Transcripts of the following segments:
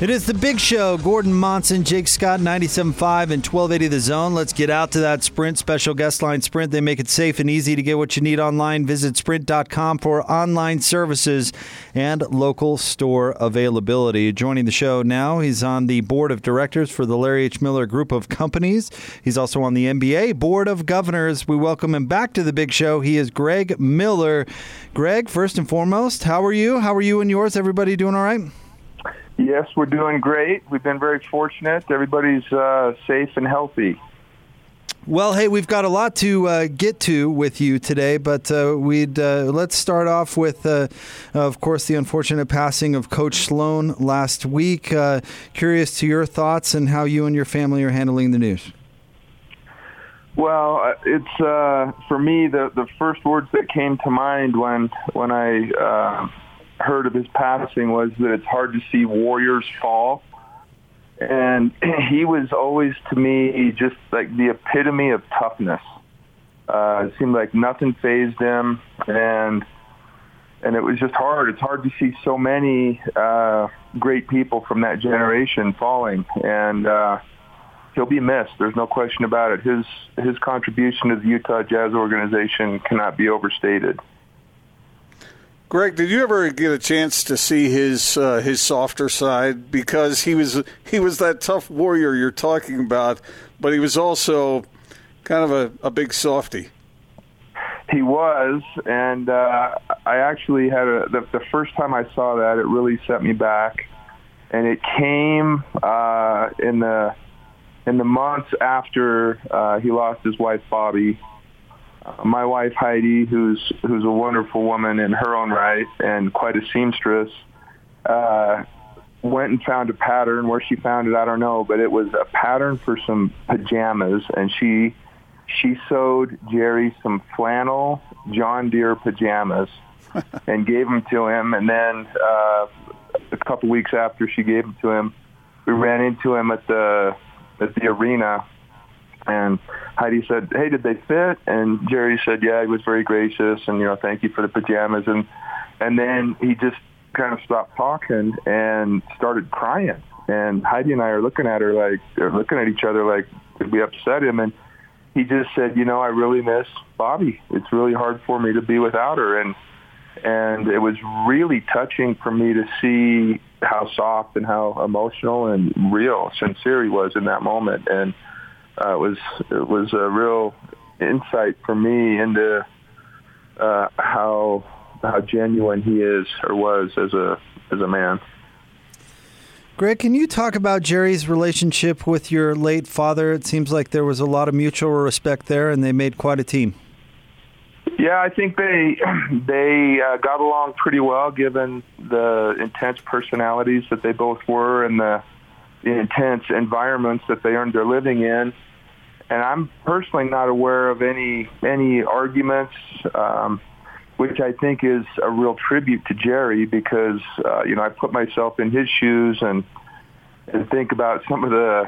It is the big show. Gordon Monson, Jake Scott, 97.5 and 1280 The Zone. Let's get out to that Sprint special guest line Sprint. They make it safe and easy to get what you need online. Visit sprint.com for online services and local store availability. Joining the show now, he's on the board of directors for the Larry H. Miller Group of Companies. He's also on the NBA Board of Governors. We welcome him back to the big show. He is Greg Miller. Greg, first and foremost, how are you? How are you and yours? Everybody doing all right? Yes, we're doing great. We've been very fortunate. Everybody's uh, safe and healthy. Well, hey, we've got a lot to uh, get to with you today, but uh, we'd uh, let's start off with, uh, of course, the unfortunate passing of Coach Sloan last week. Uh, curious to your thoughts and how you and your family are handling the news. Well, uh, it's for me the the first words that came to mind when when I heard of his passing was that it's hard to see warriors fall. And he was always to me just like the epitome of toughness. Uh, it seemed like nothing fazed him, and and it was just hard. It's hard to see so many uh, great people from that generation falling, and uh, he'll be missed. There's no question about it. His his contribution to the Utah Jazz organization cannot be overstated. Greg, did you ever get a chance to see his uh, his softer side? Because he was he was that tough warrior you're talking about, but he was also kind of a, a big softy. He was, and uh, I actually had a the, the first time I saw that it really set me back, and it came uh, in the in the months after uh, he lost his wife Bobbye my wife Heidi, who's who's a wonderful woman in her own right and quite a seamstress, uh, went and found a pattern. Where she found it, I don't know, but it was a pattern for some pajamas, and she she sewed Jerry some flannel John Deere pajamas and gave them to him. And then uh, a couple weeks after she gave them to him, we ran into him at the at the arena and Heidi said, "Hey, did they fit?" And Jerry said, "Yeah, he was very gracious, and you know, thank you for the pajamas." And and then he just kind of stopped talking and started crying. And Heidi and I are looking at her like, they're looking at each other like, we upset him? And he just said, "You know, I really miss Bobbye. It's really hard for me to be without her." And and it was really touching for me to see how soft and how emotional and real, sincere he was in that moment. And uh, it was it was a real insight for me into uh, how how genuine he is or was as a as a man. Greg, can you talk about Jerry's relationship with your late father? It seems like there was a lot of mutual respect there, and they made quite a team. Yeah, I think they they uh, got along pretty well, given the intense personalities that they both were and the, the intense environments that they earned their living in and I'm personally not aware of any any arguments, um, which I think is a real tribute to Jerry because uh, you know I put myself in his shoes and and think about some of the,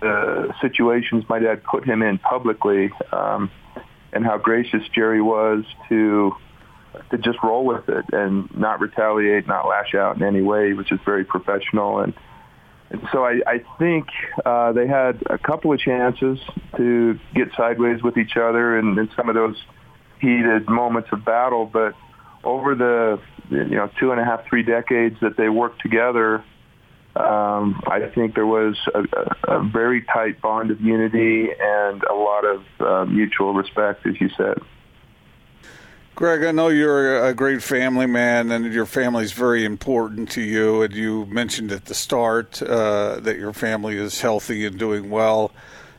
the situations my dad put him in publicly, um, and how gracious Jerry was to to just roll with it and not retaliate, not lash out in any way, which is very professional and and so I, I think uh, they had a couple of chances to get sideways with each other in, in some of those heated moments of battle. But over the you know two and a half, three decades that they worked together, um, I think there was a, a, a very tight bond of unity and a lot of uh, mutual respect, as you said. Greg, I know you're a great family man, and your family is very important to you. And you mentioned at the start uh, that your family is healthy and doing well.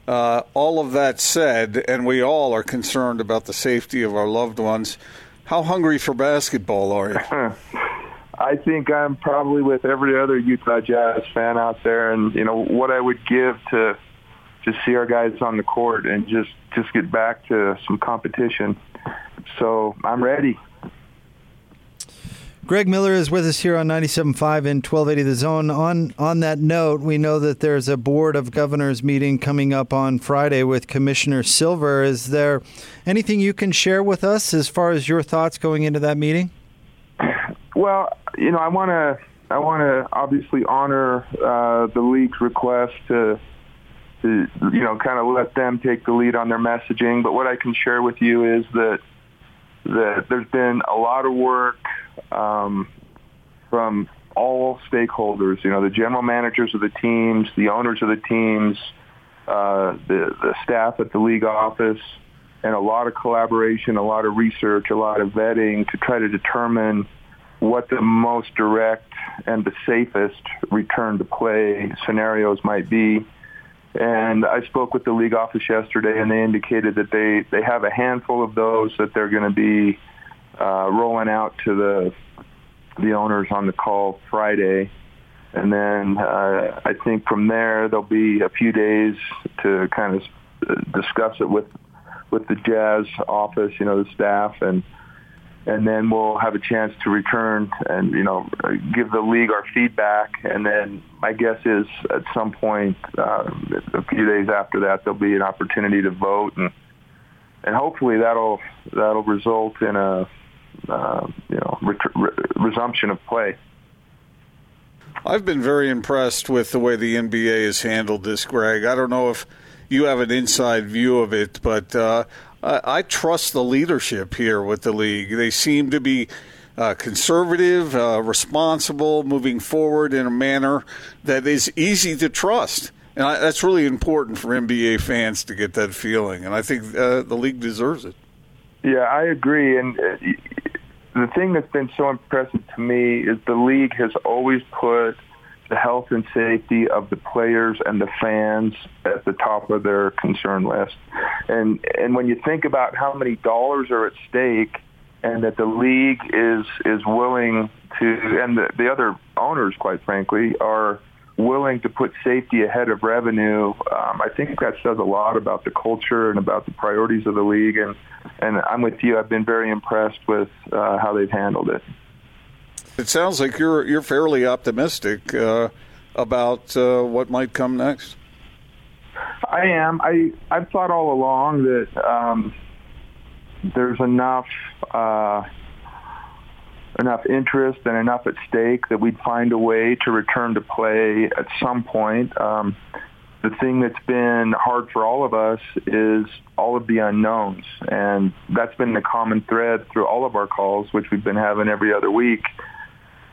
Uh, all of that said, and we all are concerned about the safety of our loved ones. How hungry for basketball are you? I think I'm probably with every other Utah Jazz fan out there, and you know what I would give to just see our guys on the court and just just get back to some competition. So I'm ready. Greg Miller is with us here on 97.5 and 1280 The Zone. On on that note, we know that there's a Board of Governors meeting coming up on Friday with Commissioner Silver. Is there anything you can share with us as far as your thoughts going into that meeting? Well, you know, I want to I want to obviously honor uh, the league's request to, to, you know, kind of let them take the lead on their messaging. But what I can share with you is that that there's been a lot of work um, from all stakeholders. You know, the general managers of the teams, the owners of the teams, uh, the the staff at the league office, and a lot of collaboration, a lot of research, a lot of vetting to try to determine what the most direct and the safest return to play scenarios might be. And I spoke with the league office yesterday, and they indicated that they, they have a handful of those that they're going to be uh, rolling out to the the owners on the call Friday. And then uh, I think from there there'll be a few days to kind of discuss it with with the Jazz office, you know, the staff, and and then we'll have a chance to return and you know give the league our feedback and then my guess is at some point uh, a few days after that there'll be an opportunity to vote and and hopefully that'll that'll result in a uh, you know re- re- resumption of play. I've been very impressed with the way the NBA has handled this, Greg. I don't know if you have an inside view of it, but uh, I, trust the leadership here with the league. They seem to be uh, conservative, uh, responsible, moving forward in a manner that is easy to trust. And I, that's really important for NBA fans to get that feeling. And I think uh, the league deserves it. Yeah, I agree. And uh, the thing that's been so impressive to me is the league has always put the health and safety of the players and the fans at the top of their concern list. And and when you think about how many dollars are at stake and that the league is is willing to and the, the other owners quite frankly are willing to put safety ahead of revenue, um, I think that says a lot about the culture and about the priorities of the league. And, and I'm with you. I've been very impressed with uh, how they've handled it. It sounds like you're you're fairly optimistic uh, about uh, what might come next. I am. I I've thought all along that um, there's enough uh, enough interest and enough at stake that we'd find a way to return to play at some point. Um, the thing that's been hard for all of us is all of the unknowns, and that's been the common thread through all of our calls, which we've been having every other week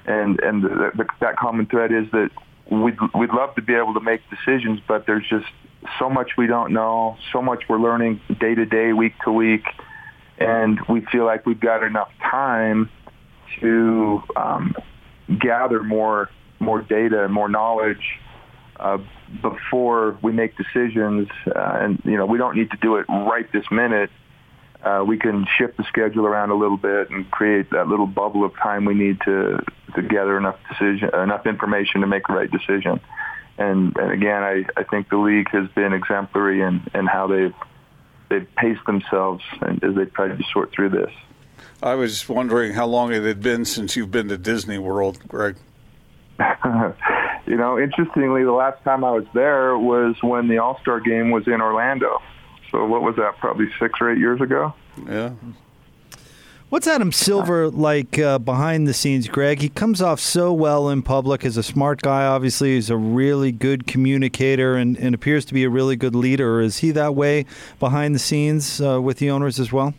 and and the, the, that common thread is that we'd we'd love to be able to make decisions, but there's just so much we don't know, so much we're learning day to day, week to week, and we feel like we've got enough time to um, gather more more data and more knowledge uh, before we make decisions. Uh, and you know, we don't need to do it right this minute uh, we can shift the schedule around a little bit and create that little bubble of time we need to to gather enough decision enough information to make the right decision. And, and again, I, I think the league has been exemplary in, in how they've they've paced themselves as they've tried to sort through this. I was wondering how long it had been since you've been to Disney World, Greg. you know, interestingly, the last time I was there was when the All Star game was in Orlando. So what was that? Probably six or eight years ago. Yeah. What's Adam Silver like uh, behind the scenes, Greg? He comes off so well in public as a smart guy. Obviously, he's a really good communicator and, and appears to be a really good leader. Is he that way behind the scenes uh, with the owners as well?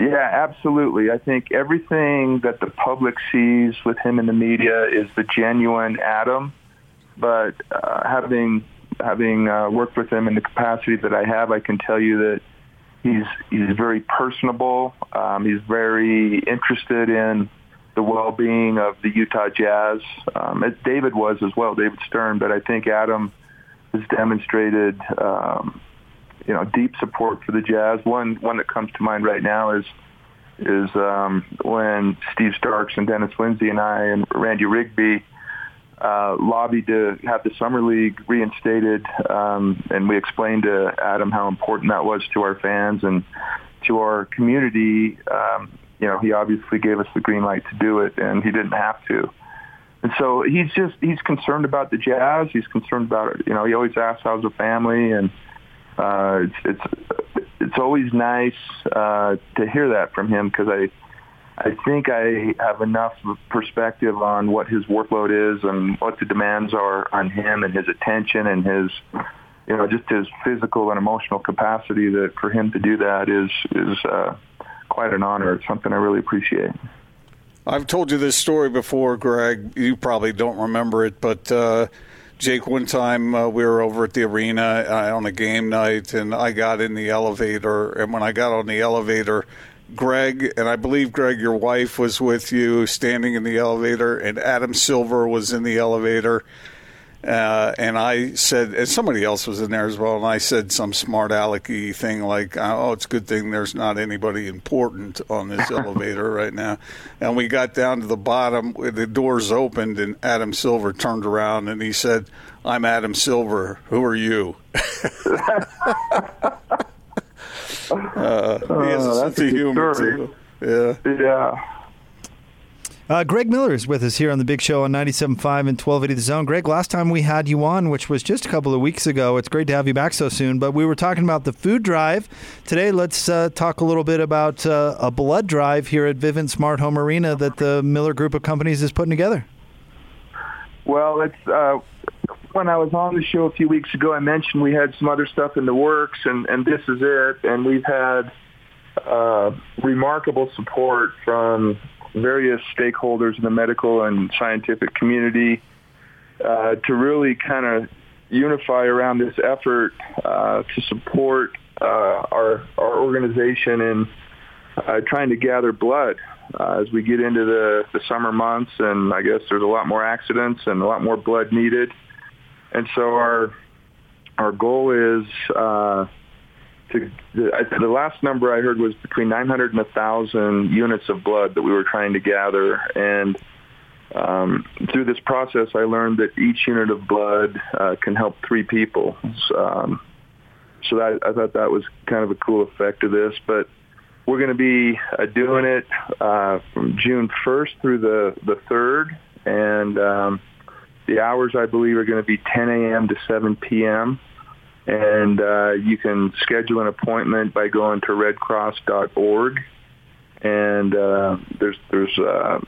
Yeah, absolutely. I think everything that the public sees with him in the media is the genuine Adam. But uh, having having uh, worked with him in the capacity that I have, I can tell you that he's he's very personable. Um, he's very interested in the well-being of the Utah Jazz, um, as David was as well, David Stern. But I think Adam has demonstrated, um, you know, deep support for the Jazz. One one that comes to mind right now is is um, when Steve Starks and Dennis Lindsey and I and Randy Rigby uh, lobbied to have the summer league reinstated, um, and we explained to Adam how important that was to our fans and to our community. Um, you know, he obviously gave us the green light to do it, and he didn't have to. And so he's just he's concerned about the Jazz. He's concerned about. You know, he always asks how's the family, and uh, it's it's it's always nice uh, to hear that from him because I I think I have enough perspective on what his workload is and what the demands are on him and his attention and his you know just his physical and emotional capacity that for him to do that is is uh, quite an honor. It's something I really appreciate. I've told you this story before, Greg. You probably don't remember it, but uh, Jake, one time uh, we were over at the arena uh, on a game night, and I got in the elevator. And when I got on the elevator, Greg, and I believe, Greg, your wife was with you standing in the elevator, and Adam Silver was in the elevator. Uh, and I said, and somebody else was in there as well, and I said some smart alecky thing like, "Oh, it's a good thing there's not anybody important on this elevator right now." And we got down to the bottom, the doors opened, and Adam Silver turned around and he said, "I'm Adam Silver. Who are you?" uh, he has a sense that's of humor too. Yeah. Yeah. Uh, Greg Miller is with us here on the Big Show on 97.5 and 1280 The Zone. Greg, last time we had you on, which was just a couple of weeks ago, it's great to have you back so soon, but we were talking about the food drive. Today, let's uh, talk a little bit about uh, a blood drive here at Vivint Smart Home Arena that the Miller Group of Companies is putting together. Well, it's uh, when I was on the show a few weeks ago. I mentioned we had some other stuff in the works, and and this is it. And we've had uh, remarkable support from various stakeholders in the medical and scientific community uh, to really kind of unify around this effort uh, to support uh, our our organization in uh, trying to gather blood uh, as we get into the, the summer months, and I guess there's a lot more accidents and a lot more blood needed. And so our our goal is uh, to the, the last number I heard was between 900 and 1,000 units of blood that we were trying to gather, and um, through this process, I learned that each unit of blood uh, can help three people. Um, so that, I thought that was kind of a cool effect of this, but we're going to be uh, doing it uh, from June 1st through the, the 3rd, and um, the hours I believe are going to be 10 a.m. to 7 p.m. And uh, you can schedule an appointment by going to redcross.org. And uh, there's there's uh,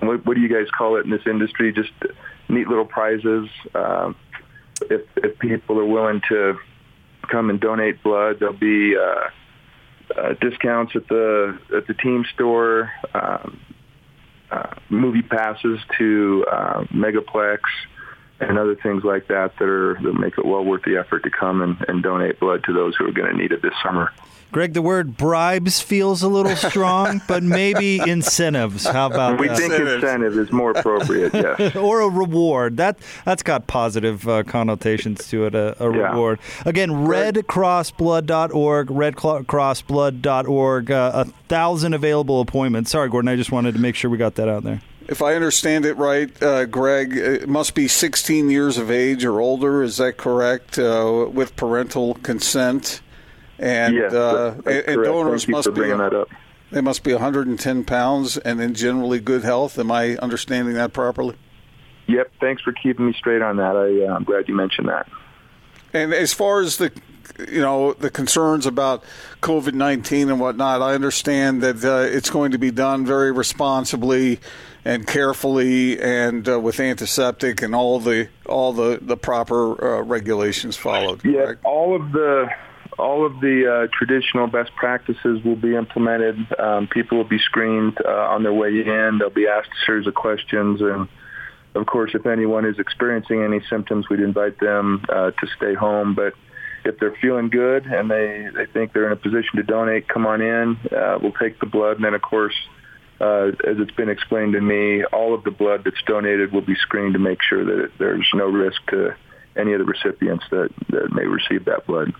what, what do you guys call it in this industry? Just neat little prizes. Um, if if people are willing to come and donate blood, there'll be uh, uh, discounts at the at the team store, um, uh, movie passes to uh, Megaplex, and other things like that that are that make it well worth the effort to come and, and donate blood to those who are going to need it this summer. Greg, the word bribes feels a little strong, but maybe incentives. How about We that? think Incentives. incentive is more appropriate. Yes. or a reward. That that's got positive uh, connotations to it. A, a Yeah. reward. Again, redcrossblood.org. Redcrossblood.org. Uh, a thousand available appointments. Sorry, Gordon. I just wanted to make sure we got that out there. If I understand it right, uh, Greg, it must be 16 years of age or older. Is that correct? Uh, with parental consent, and yes. uh, and, donors Thank must be that up. they must be 110 pounds and in generally good health. Am I understanding that properly? Yep. Thanks for keeping me straight on that. I, uh, I'm glad you mentioned that. And as far as the you know the concerns about COVID nineteen and whatnot, I understand that uh, it's going to be done very responsibly and carefully, and uh, with antiseptic and all the all the the proper uh, regulations followed. Yeah, correct? all of the all of the uh, traditional best practices will be implemented. Um, people will be screened uh, on their way in. They'll be asked a series of questions, and of course, if anyone is experiencing any symptoms, we'd invite them uh, to stay home. But if they're feeling good and they, they think they're in a position to donate, come on in. Uh, we'll take the blood, and then of course. Uh, as it's been explained to me, all of the blood that's donated will be screened to make sure that there's no risk to any of the recipients that, that may receive that blood.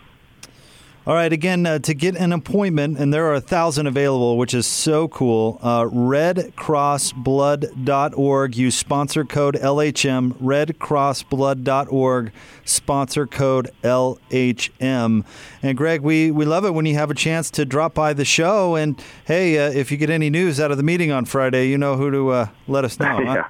All right, again, uh, to get an appointment, and there are a thousand available, which is so cool. Uh, RedCrossBlood.org. Use sponsor code LHM. RedCrossBlood.org. Sponsor code LHM. And Greg, we, we love it when you have a chance to drop by the show. And hey, uh, if you get any news out of the meeting on Friday, you know who to uh, let us know. huh?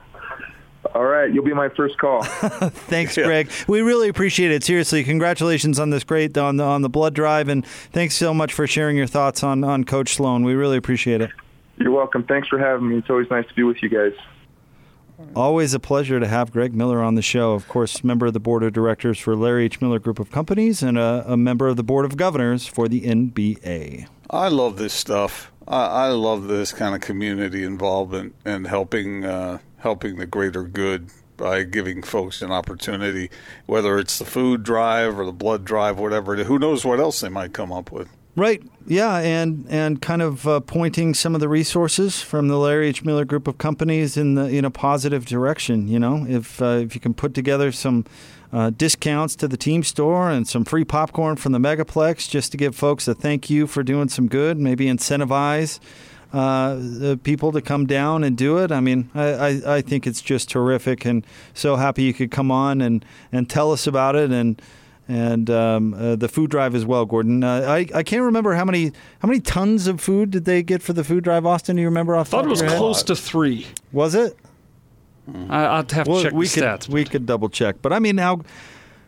Yeah. All right, you'll be my first call. Thanks, Greg. We really appreciate it. Seriously, congratulations on this great on the on the blood drive, and thanks so much for sharing your thoughts on on Coach Sloan. We really appreciate it. You're welcome. Thanks for having me. It's always nice to be with you guys. Always a pleasure to have Greg Miller on the show. Of course, member of the board of directors for Larry H. Miller Group of Companies and a, a member of the board of governors for the NBA. I love this stuff. I, I love this kind of community involvement and helping uh, helping the greater good by giving folks an opportunity, whether it's the food drive or the blood drive, whatever. Who knows what else they might come up with. Right. Yeah, and and kind of uh, pointing some of the resources from the Larry H. Miller Group of companies in the in a positive direction. You know, if uh, if you can put together some uh, discounts to the team store and some free popcorn from the Megaplex, just to give folks a thank you for doing some good, maybe incentivize. Uh, the people to come down and do it. I mean, I, I, I think it's just terrific, and so happy you could come on and, and tell us about it. And and um, uh, the food drive as well, Gordon. Uh, I I can't remember how many how many tons of food did they get for the food drive, Austin? Do you remember off? the thought it was of your head? close to three. Was it? I, I'd have to Well, check we the could stats. we could double check, but I mean, how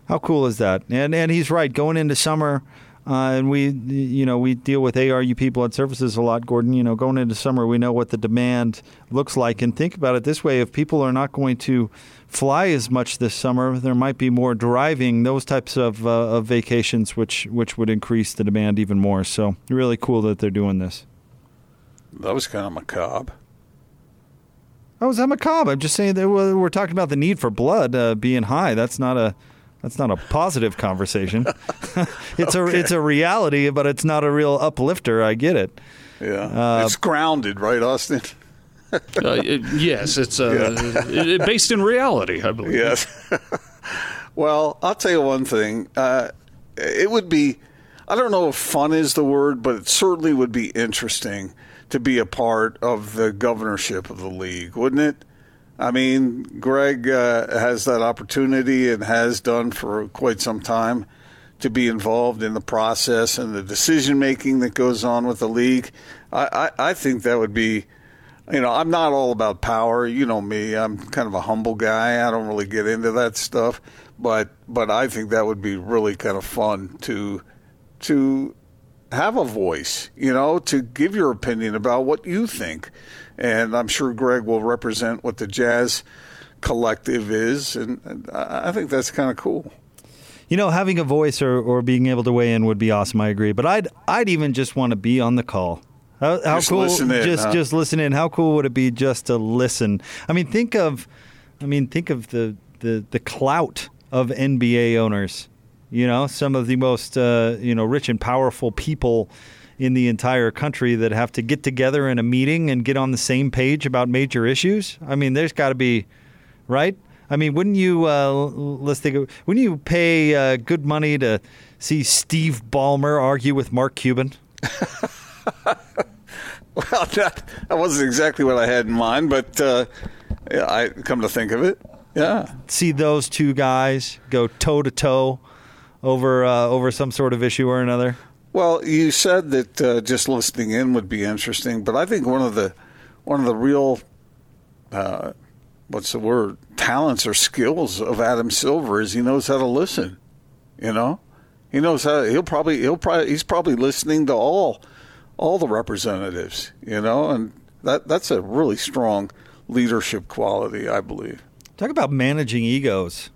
how cool is that? And and he's right. Going into summer, uh, and we you know we deal with ARUP blood services a lot, Gordon. You know, going into summer, we know what the demand looks like, and think about it this way: if people are not going to fly as much this summer, there might be more driving, those types of uh, of vacations, which which would increase the demand even more. So really cool that they're doing this. That was kind of macabre. Oh, is that macabre? I'm just saying that we're we're talking about the need for blood uh, being high. That's not a that's not a positive conversation. it's a it's a reality, but it's not a real uplifter. I get it. Yeah, Uh, it's grounded, right, Austin? Uh, it- yes, it's uh, it- it- based in reality, I believe. Yes. well, I'll tell you one thing. Uh, it would be, I don't know if fun is the word, but it certainly would be interesting to be a part of the governorship of the league, wouldn't it? I mean, Greg uh, has that opportunity and has done for quite some time to be involved in the process and the decision making that goes on with the league. I, I, I think that would be you know, I'm not all about power. You know me. I'm kind of a humble guy. I don't really get into that stuff. But but I think that would be really kind of fun to to have a voice, you know, to give your opinion about what you think. And I'm sure Greg will represent what the jazz collective is and, I think that's kind of cool. You know, having a voice or, or being able to weigh in would be awesome. I agree, but I'd I'd even just want to be on the call. How, how Just cool! listen in, just huh? just listen in. How cool would it be just to listen? I mean, think of, I mean, think of the the the clout of NBA owners. You know, some of the most uh, you know rich and powerful people in the entire country that have to get together in a meeting and get on the same page about major issues. I mean, there's got to be, right? I mean, wouldn't you? Uh, let's think. Of, wouldn't you pay uh, good money to see Steve Ballmer argue with Mark Cuban? Well, that that wasn't exactly what I had in mind, but uh, yeah, I come to think of it. Yeah. See those two guys go toe to toe over uh, over some sort of issue or another. Well, you said that uh, just listening in would be interesting, but I think one of the one of the real uh, what's the word talents or skills of Adam Silver is he knows how to listen. You know, he knows how. He'll probably he'll probably he's probably listening to all all the representatives. You know, and that that's a really strong leadership quality, I believe. Talk about managing egos.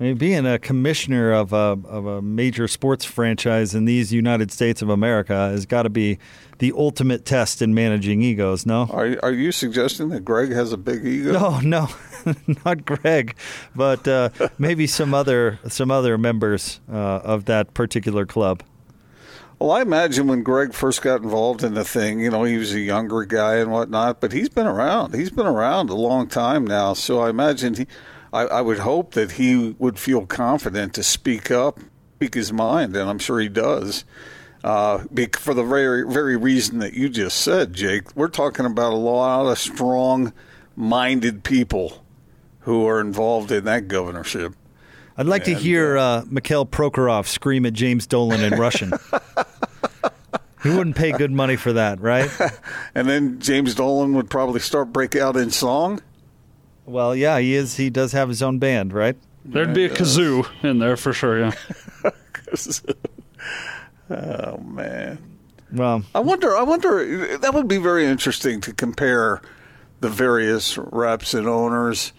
I mean, being a commissioner of a of a major sports franchise in these United States of America has got to be the ultimate test in managing egos. No, Are are you suggesting that Greg has a big ego? no, no, not Greg, but uh, maybe some other some other members uh, of that particular club. Well, I imagine when Greg first got involved in the thing, you know, he was a younger guy and whatnot, but he's been around. He's been around a long time now. So I imagine he, I, I would hope that he would feel confident to speak up speak his mind, and I'm sure he does. Uh, for the very very reason that you just said, Jake, we're talking about a lot of strong-minded people who are involved in that governorship. I'd like to hear uh, Mikhail Prokhorov scream at James Dolan in Russian. He wouldn't pay good money for that, right? And then James Dolan would probably start break out in song. Well, yeah, he is. He does have his own band, right? There'd be a kazoo in there for sure. Yeah. oh man. Well, I wonder. I wonder. That would be very interesting to compare the various reps and owners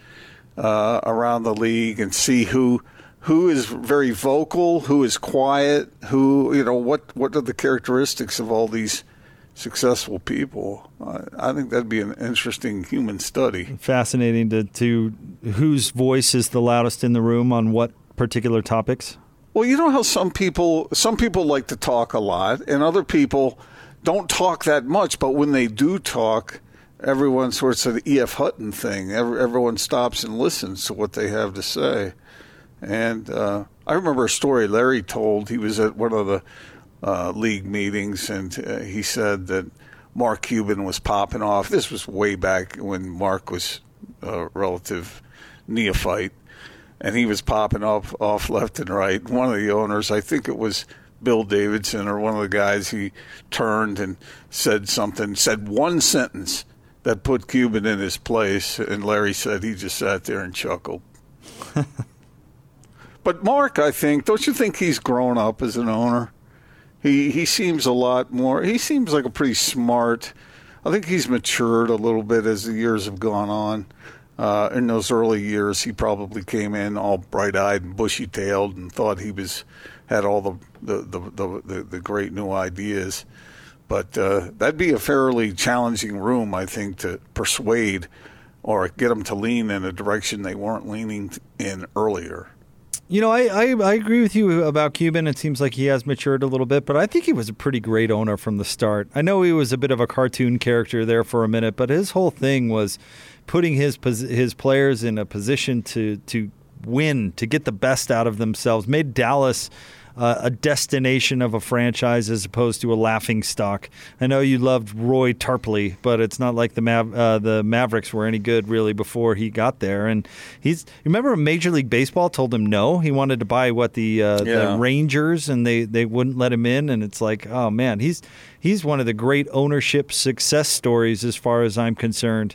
uh, around the league and see who who is very vocal, who is quiet, who you know what what are the characteristics of all these successful people. I, I think that'd be an interesting human study. fascinating to, to whose voice is the loudest in the room on what particular topics. Well, you know how some people some people like to talk a lot, and other people don't talk that much. But when they do talk, everyone sorts of the E.F. Hutton thing. Every, everyone stops and listens to what they have to say. And uh, I remember a story Larry told. He was at one of the uh, league meetings, and uh, he said that Mark Cuban was popping off. This was way back when Mark was a relative neophyte and he was popping off off left and right. One of the owners, I think it was Bill Davidson or one of the guys, he turned and said something, said one sentence that put Cuban in his place, and Larry said he just sat there and chuckled. but Mark, I think, don't you think he's grown up as an owner? He he seems a lot more. He seems like a pretty smart. I think he's matured a little bit as the years have gone on. Uh, in those early years, he probably came in all bright-eyed and bushy-tailed and thought he was had all the the the, the, the, the great new ideas. But uh, that'd be a fairly challenging room, I think, to persuade or get them to lean in a direction they weren't leaning in earlier. You know, I, I, I agree with you about Cuban. It seems like he has matured a little bit, but I think he was a pretty great owner from the start. I know he was a bit of a cartoon character there for a minute, but his whole thing was putting his his players in a position to to win, to get the best out of themselves. Made Dallas uh, a destination of a franchise as opposed to a laughing stock. I know you loved Roy Tarpley, but it's not like the Mav- uh, the Mavericks were any good really before he got there. And he's remember Major League Baseball told him no. He wanted to buy what the uh, Yeah. the Rangers, and they they wouldn't let him in. And it's like, oh man, he's he's one of the great ownership success stories as far as I'm concerned.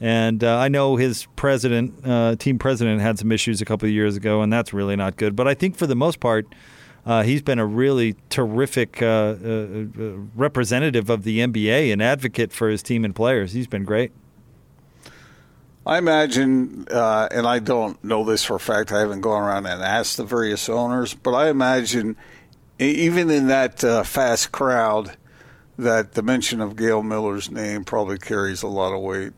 And uh, I know his president, uh, team president, had some issues a couple of years ago, and that's really not good. But I think for the most part, uh, he's been a really terrific uh, uh, uh, representative of the NBA and advocate for his team and players. He's been great. I imagine, uh, and I don't know this for a fact, I haven't gone around and asked the various owners, but I imagine even in that uh, fast crowd, that the mention of Gail Miller's name probably carries a lot of weight.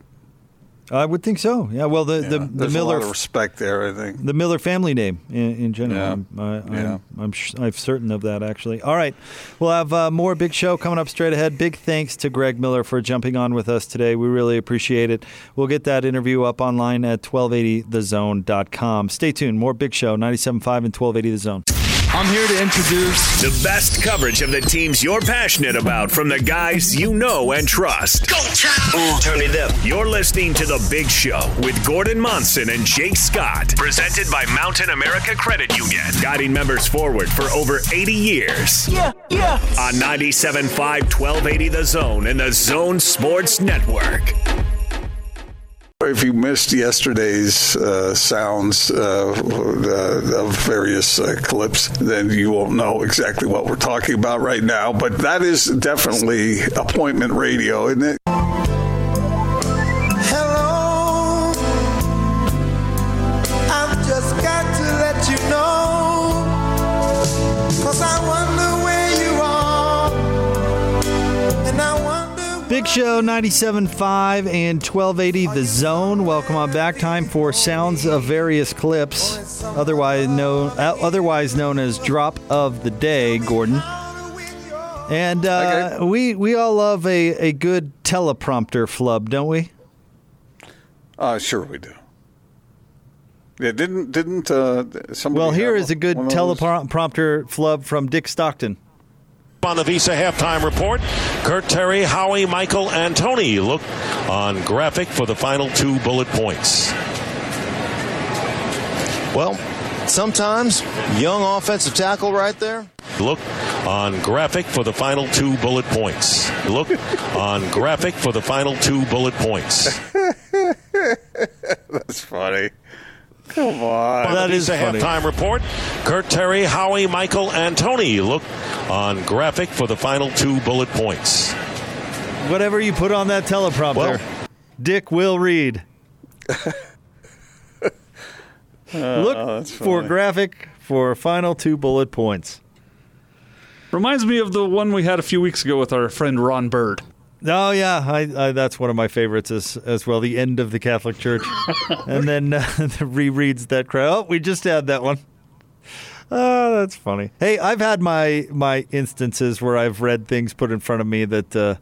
I would think so. Yeah. Well, the Yeah, the, the Miller a lot of respect there, I think. the Miller family name in, in general. Yeah. I'm, I, I'm, Yeah. I'm, sh- I'm certain of that, actually. All right. We'll have uh, more big show coming up straight ahead. Big thanks to Greg Miller for jumping on with us today. We really appreciate it. We'll get that interview up online at 1280thezone.com. Stay tuned. More big show, 97.5 and 1280 The Zone. I'm here to introduce The best coverage of the teams you're passionate about from the guys you know and trust. Go, child! Turn it up. You're listening to The Big Show with Gordon Monson and Jake Scott. Presented by Mountain America Credit Union. Guiding members forward for over 80 years. Yeah, yeah. On 97.5, 1280 The Zone and The Zone Sports Network. If you missed yesterday's uh, sounds uh, uh, of various uh, clips, then you won't know exactly what we're talking about right now. But that is definitely appointment radio, isn't it? Big Show 97.5 and 1280 The Zone. Welcome on back. Time for Sounds of Various Clips, otherwise known, uh, otherwise known as Drop of the Day, Gordon. And uh, Okay. we, we all love a, a good teleprompter flub, don't we? Uh, sure, we do. Yeah, didn't didn't uh, somebody? Well, here is a good one of those? teleprompter flub from Dick Stockton. On the Visa halftime report, Curt Terry, Howie, Michael, and Tony look on graphic for the final two bullet points. Well, sometimes young offensive tackle right there. Look on graphic for the final two bullet points. Look on graphic for the final two bullet points. That's funny. Come on. On That the is halftime report, Curt Terry, Howie, Michael, and Tony look on graphic for the final two bullet points. Whatever you put on that teleprompter, Well- Dick will read. Look Oh, for graphic for final two bullet points. Reminds me of the one we had a few weeks ago with our friend Ron Bird. Oh yeah, I, I, that's one of my favorites as as well. The end of the Catholic Church, and then uh, rereads that cry. Oh, we just had that one. Oh, that's funny. Hey, I've had my my instances where I've read things put in front of me that uh,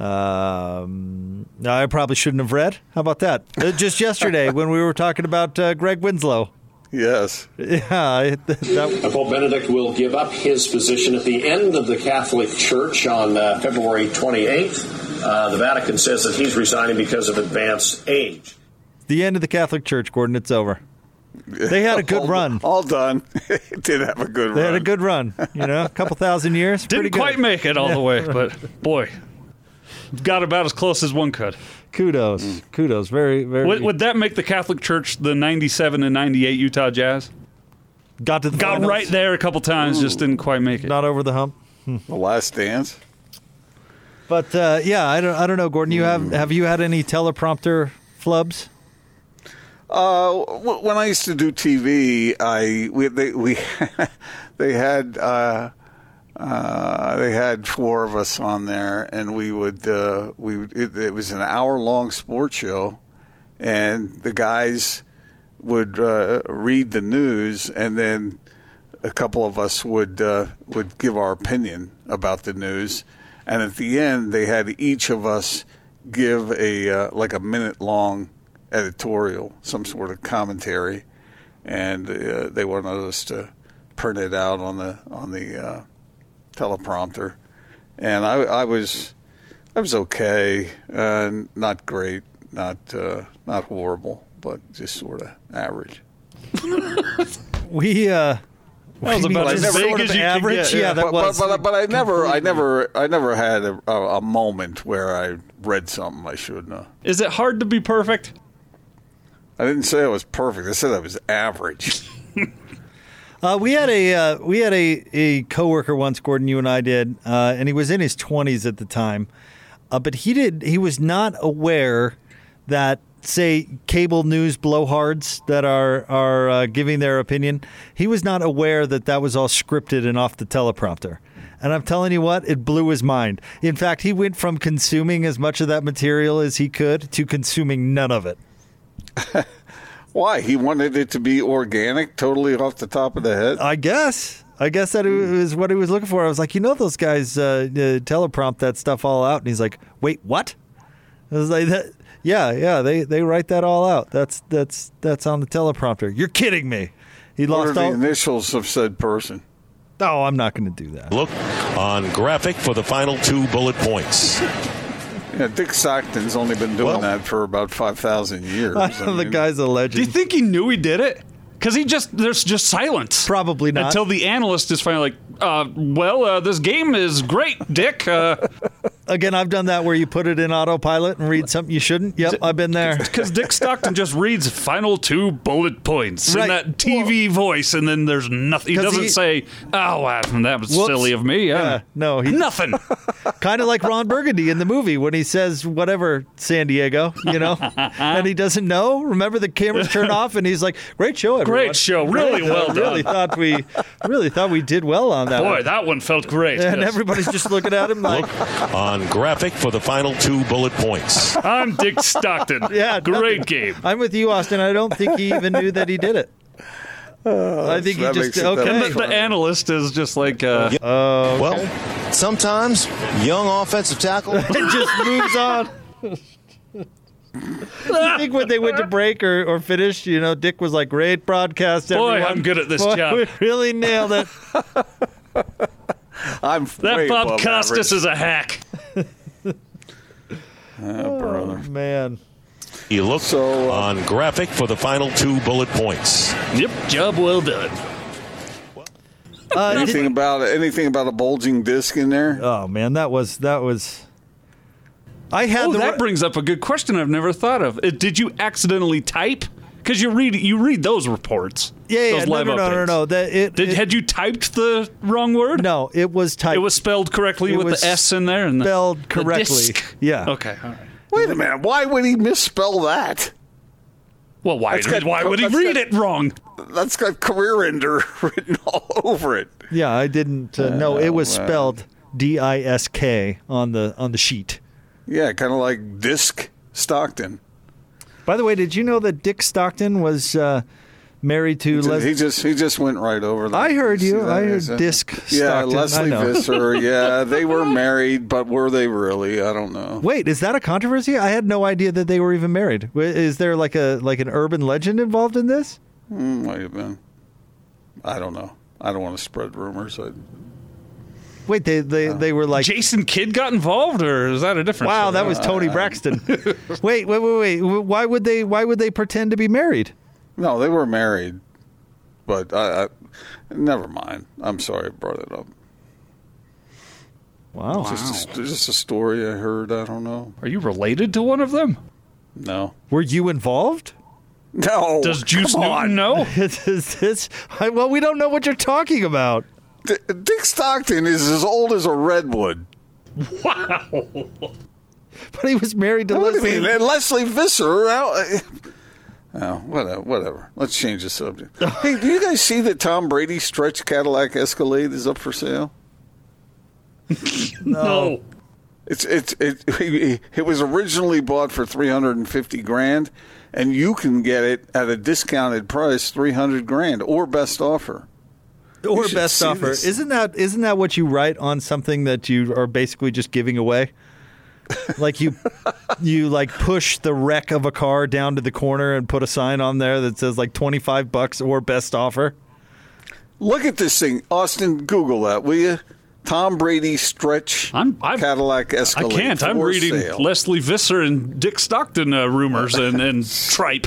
um, I probably shouldn't have read. How about that? Uh, just yesterday when we were talking about uh, Greg Winslow. Yes. Yeah, I, that, Pope Benedict will give up his position at the end of the Catholic Church on uh, February 28th. Uh, the Vatican says that he's resigning because of advanced age. the end of the Catholic Church, Gordon. It's over. They had a good all, run. All done. Did have a good They run. had a good run. You know, a couple thousand years. Didn't pretty good. quite make it all the way, but boy, got about as close as one could. Kudos, Mm. kudos. Very, very. Would, would that make the Catholic Church the 97 and 98 Utah Jazz? got to the Got finals, right there a couple times, just didn't quite make it. Not over the hump. the last dance. But uh, yeah, I don't. I don't know, Gordon. You Mm. have have you had any teleprompter flubs? Uh, w- when I used to do TV, I we they we they had uh, uh, they had four of us on there, and we would uh, we would, it, it was an hour long sports show, and the guys would uh, read the news, and then a couple of us would uh, would give our opinion about the news, and at the end they had each of us give a uh, like a minute long editorial, some sort of commentary, and they wanted us to print it out on the on the teleprompter, and I, I was I was okay, uh, not great, not uh, not horrible, but just sort of average. We uh, That was about as just vague sort as of you could average. get, Yeah, yeah. that but, was. but, but, but I never, I never, I never had a, a, a moment where I read something I shouldn't have. Is it hard to be perfect? I didn't say I was perfect. I said I was average. Uh, we had a uh, we had a, a coworker once, Gordon. You and I did, uh, and he was in his twenties at the time, uh, but he did he was not aware that say cable news blowhards that are are uh, giving their opinion. He was not aware that that was all scripted and off the teleprompter. And I'm telling you what, it blew his mind. In fact, he went from consuming as much of that material as he could to consuming none of it. Why? He wanted it to be organic, totally off the top of the head. I guess. I guess that was what he was looking for. I was like, you know, those guys uh, uh, teleprompt that stuff all out, and he's like, wait, what? I was like, that, yeah, yeah, they they write that all out. That's that's that's on the teleprompter. You're kidding me. He What are lost the all. initials of said person? Oh, I'm not going to do that. Look on graphic for the final two bullet points. Yeah, Dick Stockton's only been doing Well- that for about five thousand years. I the mean, guy's a legend. Do you think he knew he did it? Because he just there's just silence. Probably not. Until the analyst is finally like, uh, "Well, uh, this game is great, Dick." Uh, Again, I've done that where you put it in autopilot and read something you shouldn't. Yep, I've been there. Because Dick Stockton just reads final two bullet points Right. in that TV voice, and then there's nothing. He doesn't he- say, "Oh, wow, that was Whoops. silly of me." Yeah, Yeah, no, he nothing. kind of like Ron Burgundy in the movie when he says whatever San Diego, you know, and he doesn't know. Remember the cameras turn off and he's like, "Great show, everyone. Great show, really Great. well I Really thought we, really thought we did well on that. Boy, one. that one felt great. and Yes. everybody's just looking at him like, Look uh, on graphic for the final two bullet points. I'm Dick Stockton. Yeah, great nothing. game. "I'm with you, Austin." I don't think he even knew that he did it. I think he just makes it okay. And the, the analyst is just like, uh, Well, sometimes young offensive tackle. it just moves on. I think when they went to break or, or finished, you know, Dick was like, "Great broadcast, Boy. I'm good at this Boy, job." We really nailed it." I'm That Bob Costas average. is a hack. Oh, brother. Man, He looked So, uh, on graphic for the final two bullet points. Yep, job well done. uh, did- Anything about anything about a bulging disc in there? oh man, that was that was. I had Oh, the that brings up a good question I've never thought of. Uh, Did you accidentally type? Because you read you read those reports. yeah, yeah, those no, live no, no, no, updates. no. That it, Did it- had you typed the wrong word? no, it was typed. It was spelled correctly It with was the S in there and the, spelled the correctly. disc. Yeah. Okay. All right. Wait a minute. Why would he misspell that? Well, why That's got- why would he that's read got- it wrong? That's got career ender written all over it. Yeah, I didn't. Uh, no, it was man. spelled D I S K on the on the sheet. Yeah, kind of like disc Stockton. By the way, did you know that Dick Stockton was uh, married to He Leslie? just he just went right over that. I heard See you. I heard Is that- disc Yeah, Stockton. Leslie. Visser. Yeah, they were married, but were they really? I don't know. Wait, is that a controversy? I had no idea that they were even married. Is there like a like an urban legend involved in this? Mm, might have been. I don't know. I don't want to spread rumors. I, Wait, they they, oh. they were like, Jason Kidd got involved, or is that a different? wow, story? that was Tony uh, Braxton. wait, wait, wait, wait. Why would they why would they pretend to be married? no, they were married, but I, I never mind. I'm sorry I brought it up. Wow. Just, a, just a story I heard. I don't know. Are you related to one of them? No, Were you involved? no. Does Juice come Newton on. know? is this? I, well, we don't know what you're talking about. D- Dick Stockton is as old as a redwood. Wow. But he was married to What do you Leslie. mean? Leslie Visser. how- eh. Oh, whatever, whatever. Let's change the subject. hey, do you guys see that Tom Brady stretch Cadillac Escalade is up for sale? No. It's it's it. It was originally bought for three hundred and fifty grand, and you can get it at a discounted price, three hundred grand, or best offer. Or best offer. this. Isn't that isn't that what you write on something that you are basically just giving away? like you you like push the wreck of a car down to the corner and put a sign on there that says like 25 bucks or best offer. Look at this thing, Austin. Google that, will you? Tom Brady stretch I'm- I'm- Cadillac I can't. I'm reading sale. Leslie Visser and Dick Stockton uh, rumors and, and tripe.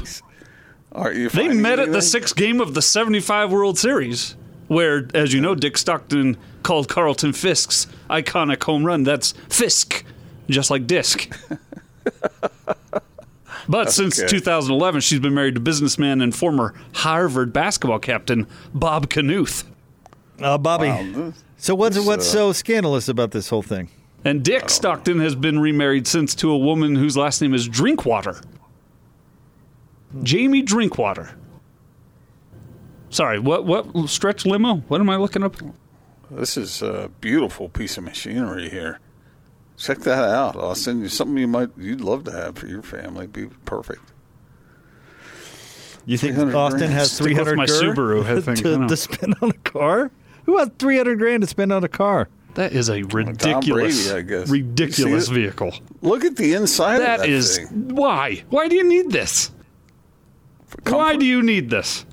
Are you They finding met at the sixth game of the 75 World Series, where, as you know, Dick Stockton called Carlton Fisk's iconic home run. That's Fisk, just like disc. But since 2011, she's been married to businessman and former Harvard basketball captain Bob Knuth. Uh, Bobby. Wow, so what's what's uh, so scandalous about this whole thing? And Dick Stockton has been remarried since to a woman whose last name is Drinkwater. Jamie Drinkwater. Sorry, what what stretch limo? What am I looking up? This is a beautiful piece of machinery here. Check that out, Austin. It's something you might you'd love to have for your family. Be perfect. You think Austin grand. has 300 my Subaru, I think. To, know. to spend on a car? Who has 300 grand to spend on a car? That is a ridiculous, Brady, I guess. ridiculous You see it? vehicle. Look at the inside That of that is thing. why. Why do you need this? Why do you need this?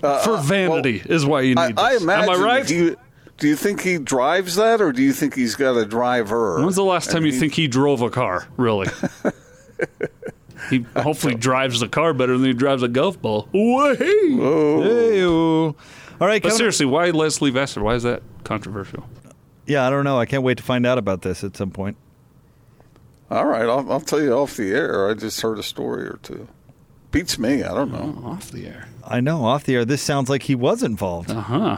For vanity is why you Uh, I, need I imagine. Am I right? Do you, do you think he drives that, or do you think he's got a driver? When's the last And time you he- think he drove a car? Really? he hopefully drives the car better than he drives a golf ball. Way. Hey-o. All right, But coming- seriously, why Leslie Vassar? Why is that controversial? Yeah, I don't know. I can't wait to find out about this at some point. All right, I'll, I'll tell you off the air. I just heard a story or two. Beats me. I don't know. Off the air. I know off the air. This sounds like he was involved. Uh huh.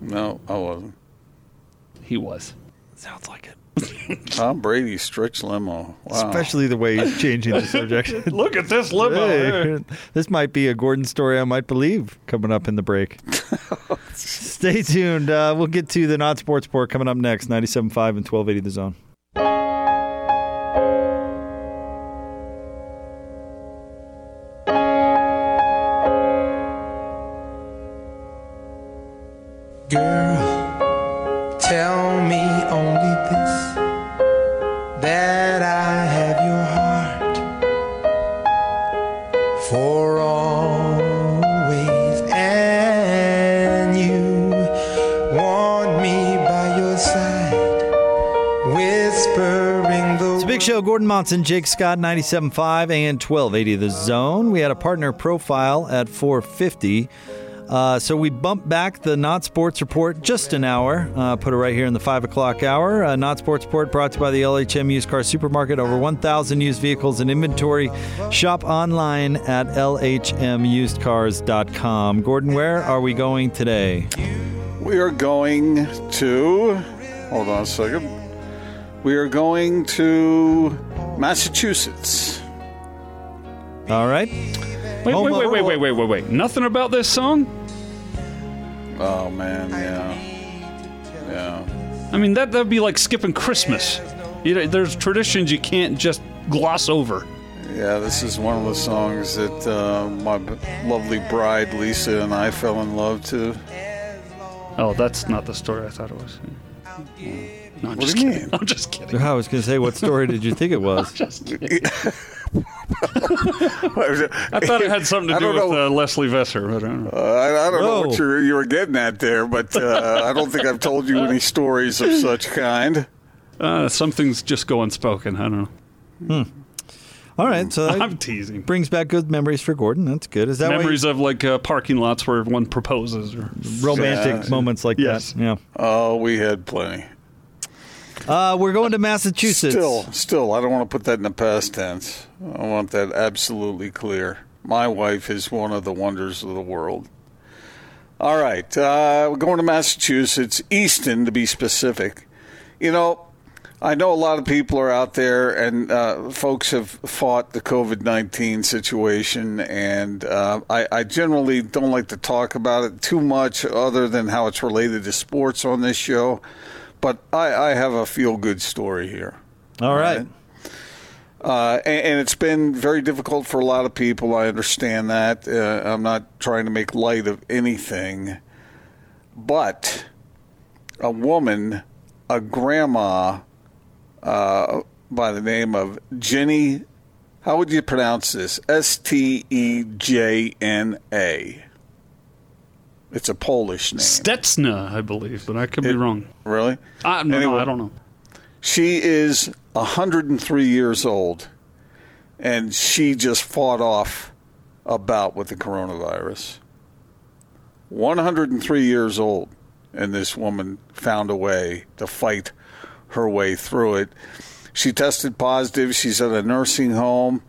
No, I wasn't. He was. Sounds like it. Tom Brady stretch limo. Wow. Especially the way he's changing the subject. Look at this limo. Hey, this might be a Gordon story I might believe coming up in the break. Stay tuned. Uh, we'll get to the not sports report coming up next. 97.5 and 1280 the zone. Gordon Monson, Jake Scott, 97.5 and 1280 The Zone. We had a partner profile at 450. Uh, so we bumped back the Not Sports Report just an hour, uh, put it right here in the 5 o'clock hour. Uh, Not Sports Report brought to you by the LHM Used Car Supermarket. Over 1,000 used vehicles in inventory. Shop online at LHMUsedCars.com. Gordon, where are we going today? We are going to. Hold on a second. We are going to Massachusetts. All right. Wait, wait, wait, wait, wait, wait, wait, wait. Nothing about this song? Oh man, yeah, yeah. I mean, that that'd be like skipping Christmas. You know, there's traditions you can't just gloss over. Yeah, this is one of the songs that uh, my lovely bride Lisa and I fell in love to. Oh, that's not the story I thought it was. No, I'm What just do you kidding. I'm just kidding. I was going to say, what story did you think it was? just kidding. I I thought it had something to I do don't with know. uh, Leslie Visser, but I don't know. Uh, I, I don't know Whoa. what you're, you were getting at there, but uh, I don't think I've told you any stories of such kind. Uh, some things just go unspoken. I don't know. All right, so that I'm teasing. brings back good memories for Gordon. That's good. Is that why you- Memories of like uh, parking lots where one proposes. Or romantic Yeah. moments like Yes. that? Yeah. Oh, we had plenty. Uh, we're going to Massachusetts. Still, still, I don't want to put that in the past tense. I want that absolutely clear. My wife is one of the wonders of the world. All right, uh, we're going to Massachusetts, Easton to be specific. You know, I know a lot of people are out there, and uh, folks have fought the COVID 19 situation, and uh, I, I generally don't like to talk about it too much other than how it's related to sports on this show. But I, I have a feel good story here. All right. Uh, and, and it's been very difficult for a lot of people. I understand that. Uh, I'm not trying to make light of anything. But a woman, a grandma uh, by the name of Jenny, how would you pronounce this? S T E J N A. It's a Polish name. Stetsna, I believe, but I could be wrong. Really? I, no, no, Anyway. I don't know. She is 103 years old, and she just fought off a bout with the coronavirus. 103 years old, and this woman found a way to fight her way through it. She tested positive. She's at a nursing home,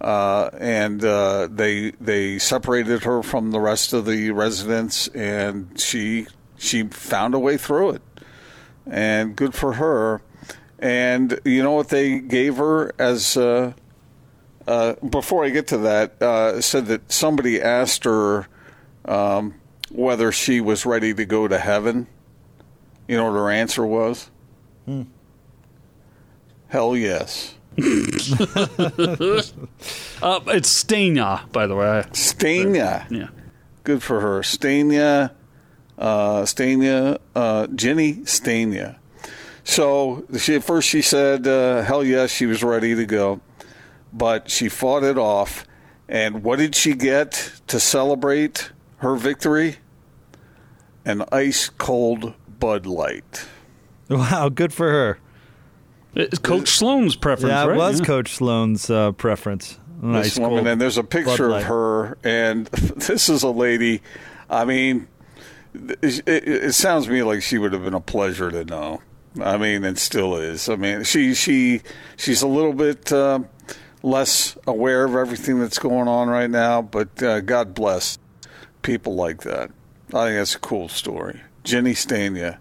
uh, and uh, they they separated her from the rest of the residents, and she she found a way through it and good for her. And you know what they gave her as uh, uh, before I get to that, uh, said that somebody asked her um, whether she was ready to go to heaven. You know what her answer was? Hell yes. Uh, it's Stejna, by the way. Stejna. Yeah. Good for her. Stejna, uh, Stejna, uh, Jenny Stejna. So she, at first she said, uh, hell yes, she was ready to go. But she fought it off. And what did she get to celebrate her victory? An ice cold Bud Light. Wow, good for her. It's Coach Sloan's preference, Yeah, it right? was Yeah. Coach Sloan's uh, preference. Nice this woman, and there's a picture of her, and this is a lady. I mean, it, it, it sounds to me like she would have been a pleasure to know. I mean, and still is. I mean, she she she's a little bit uh, less aware of everything that's going on right now, but uh, God bless people like that. I think that's a cool story. Jenny Stejna,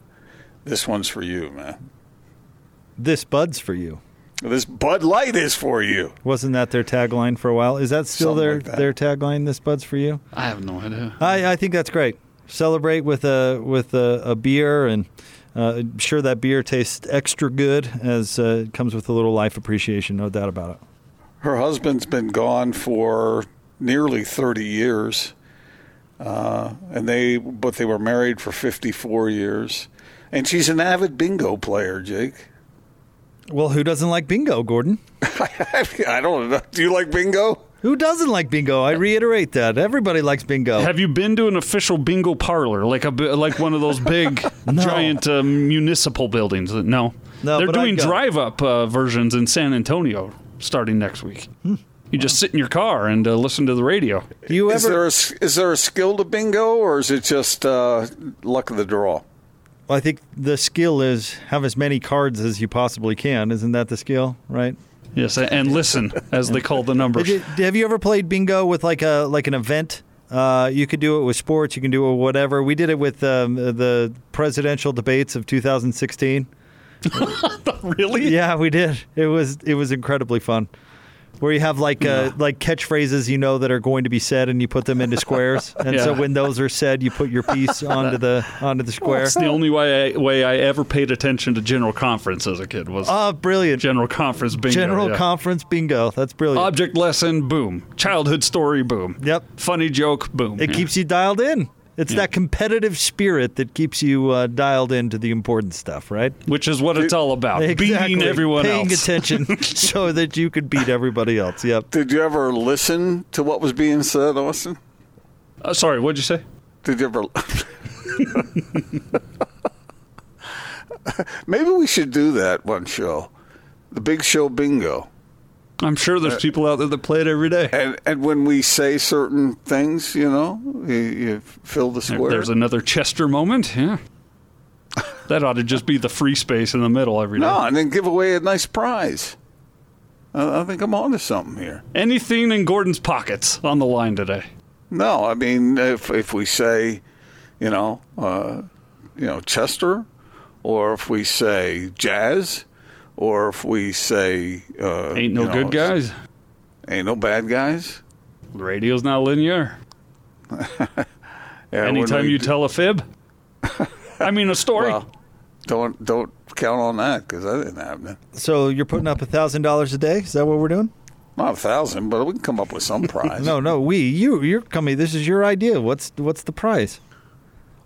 this one's for you, man. This Bud's for you. This Bud Light is for you. Wasn't that their tagline for a while? Is that still Something their like that. their tagline? This Bud's for you. I have no idea. I, I think that's great. Celebrate with a with a, a beer, and uh, sure that beer tastes extra good as uh, it comes with a little life appreciation, no doubt about it. Her husband's been gone for nearly 30 years. Uh, and they, but they were married for 54 years. And she's an avid bingo player, Jake. Well, who doesn't like bingo, Gordon? I don't know. Do you like bingo? Who doesn't like bingo? I reiterate that everybody likes bingo. Have you been to an official bingo parlor, like a like one of those big, giant uh, municipal buildings? No. No, They're doing drive-up uh, versions in San Antonio starting next week. Hmm. You just sit in your car and uh, listen to the radio. Do you Is ever? there a, s- is there a skill to bingo, or is it just uh, luck of the draw? Well, I think the skill is have as many cards as you possibly can. Isn't that the skill, right? Yes, and listen as they call the numbers. Have you ever played bingo with like a like an event? Uh, you could do it with sports. You can do it with whatever. We did it with um, the presidential debates of 2016. really? Yeah, we did. It was it was incredibly fun. Where you have like uh, like catchphrases you know that are going to be said, and you put them into squares. And so when those are said, you put your piece onto the onto the square. That's the only way I, way I ever paid attention to General Conference as a kid was Oh, brilliant! General Conference bingo. General yeah. conference bingo. That's brilliant. Object lesson, boom. Childhood story, boom. Yep. Funny joke, boom. It Yeah. keeps you dialed in. It's Yeah. that competitive spirit that keeps you uh, dialed into the important stuff, right? Which is what it's all about. Exactly. Beating everyone else. Paying else. attention so that you could beat everybody else. Yep. Did you ever listen to what was being said, Austin? Uh, sorry, what'd you say? Did you ever? Maybe we should do that one show, the Big Show Bingo. I'm sure there's people out there that play it every day. And and when we say certain things, you know, you, you fill the square. There's another Chester moment. Yeah. That ought to just be the free space in the middle every day. no, and then give away a nice prize. I, I think I'm onto something here. Anything in Gordon's pockets on the line today. No, I mean if if we say, you know, uh, you know Chester, or if we say jazz, or if we say uh, Ain't no you know, good guys. ain't no bad guys. The radio's not linear. Yeah, when Anytime you do- tell a fib. I mean a story. well, don't don't count on that because that didn't happen. So you're putting up a thousand dollars a day? Is that what we're doing? Not a thousand, but we can come up with some prize. No, no. We, you, you're coming. This is your idea. What's what's the prize?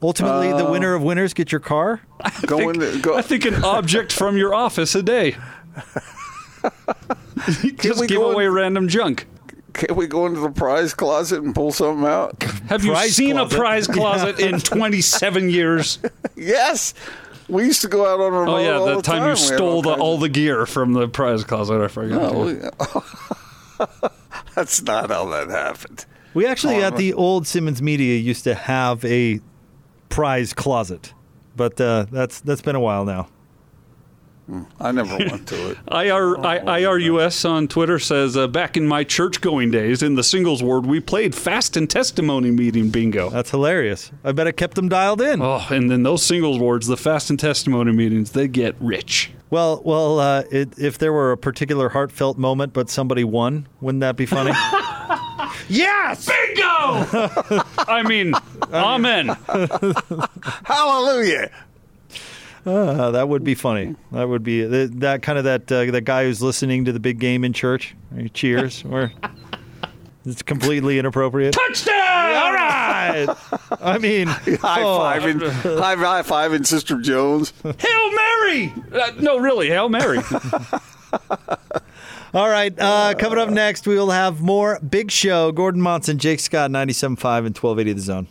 Ultimately, the Uh, winner of winners get your car. go in the, go. I think an object from your office a day. Just we give go in- away random junk. Can we go into the prize closet and pull something out? Have you Prize seen closet. a prize closet in 27 years? yes, we used to go out on our Oh yeah, all the the time you We had stole the, all the gear from the prize closet. I forgot. Oh, we- That's not how that happened. We actually Oh, at the old Simmons Media used to have a prize closet, but uh, that's that's been a while now. I never went to it. IR, I, IRUS on Twitter says, uh, back in my church going days in the singles ward, we played fast and testimony meeting bingo. That's hilarious. I bet it kept them dialed in. Oh, and then those singles wards, the fast and testimony meetings, they get rich. Well, well, uh, it, if there were a particular heartfelt moment, but somebody won, wouldn't that be funny? Yes! Bingo! I mean, amen. Hallelujah! Uh, that would be funny. That would be that, that kind of that uh, that guy who's listening to the big game in church. He cheers. or it's completely inappropriate. Touchdown! All right. I mean, High oh, fiving, high, high fiving Sister Jones. Hail Mary! Uh, no, really, Hail Mary. All right. Uh, coming up next, we will have more Big Show. Gordon Monson, Jake Scott, 97.5 and 1280 The Zone.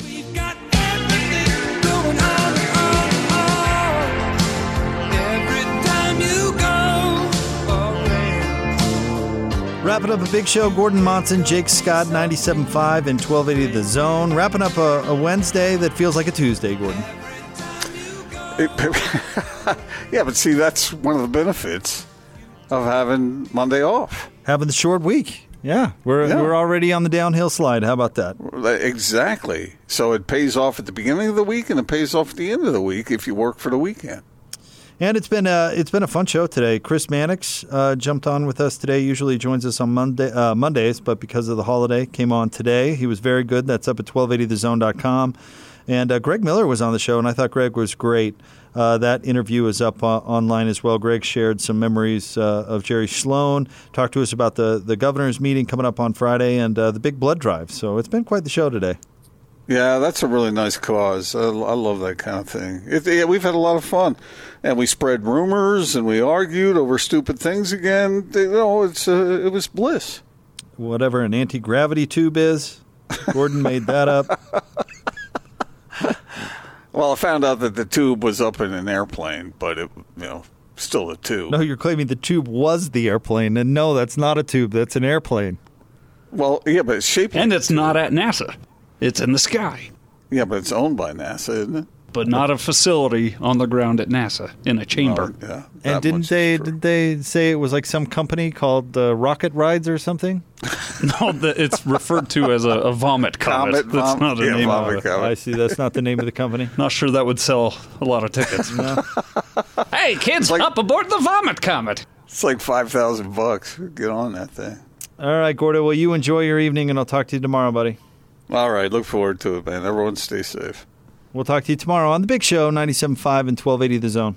We've got everything going on, on, on. Every time you go away. Wrapping up a big show, Gordon Monson, Jake Scott, 97.5 and 1280 The Zone. Wrapping up a, a Wednesday that feels like a Tuesday, Gordon. It- yeah, but see, that's one of the benefits of having Monday off. Having the short week. Yeah, we're, Yeah. we're already on the downhill slide. How about that? Exactly. So it pays off at the beginning of the week and it pays off at the end of the week if you work for the weekend. And it's been a it's been a fun show today. Chris Mannix uh, jumped on with us today. Usually joins us on Monday uh, Mondays, but because of the holiday, came on today. He was very good. That's up at 1280thezone.com. And uh, Greg Miller was on the show, and I thought Greg was great. Uh, that interview is up uh, online as well. Greg shared some memories uh, of Jerry Sloan, talked to us about the, the governor's meeting coming up on Friday, and uh, the big blood drive. So it's been quite the show today. Yeah, that's a really nice cause. I, I love that kind of thing. It, yeah, we've had a lot of fun, and we spread rumors and we argued over stupid things again. You know, it's uh, it was bliss. Whatever an anti gravity tube is, Gordon made that up. Well, I found out that the tube was up in an airplane, but it, you know, Still a tube. No, you're claiming the tube was the airplane, and no, that's not a tube. That's an airplane. Well, yeah, but it's shaped. And it's not at NASA. It's in the sky. Yeah, but it's owned by NASA, isn't it? But not a facility on the ground at NASA in a chamber. Oh, yeah. And didn't they did they say it was like some company called uh, Rocket Rides or something? no, the, it's referred to as a, a vomit comet. Comet That's vom- not a yeah, name vomit of it. comet. I see. That's not the name of the company. Not sure that would sell a lot of tickets. hey, kids, up aboard the vomit comet. It's like five thousand bucks. Get on that thing. All right, Gordo. Well, you enjoy your evening, and I'll talk to you tomorrow, buddy. All right, look forward to it, man. Everyone stay safe. We'll talk to you tomorrow on the Big Show, 97.5 and 1280 The Zone.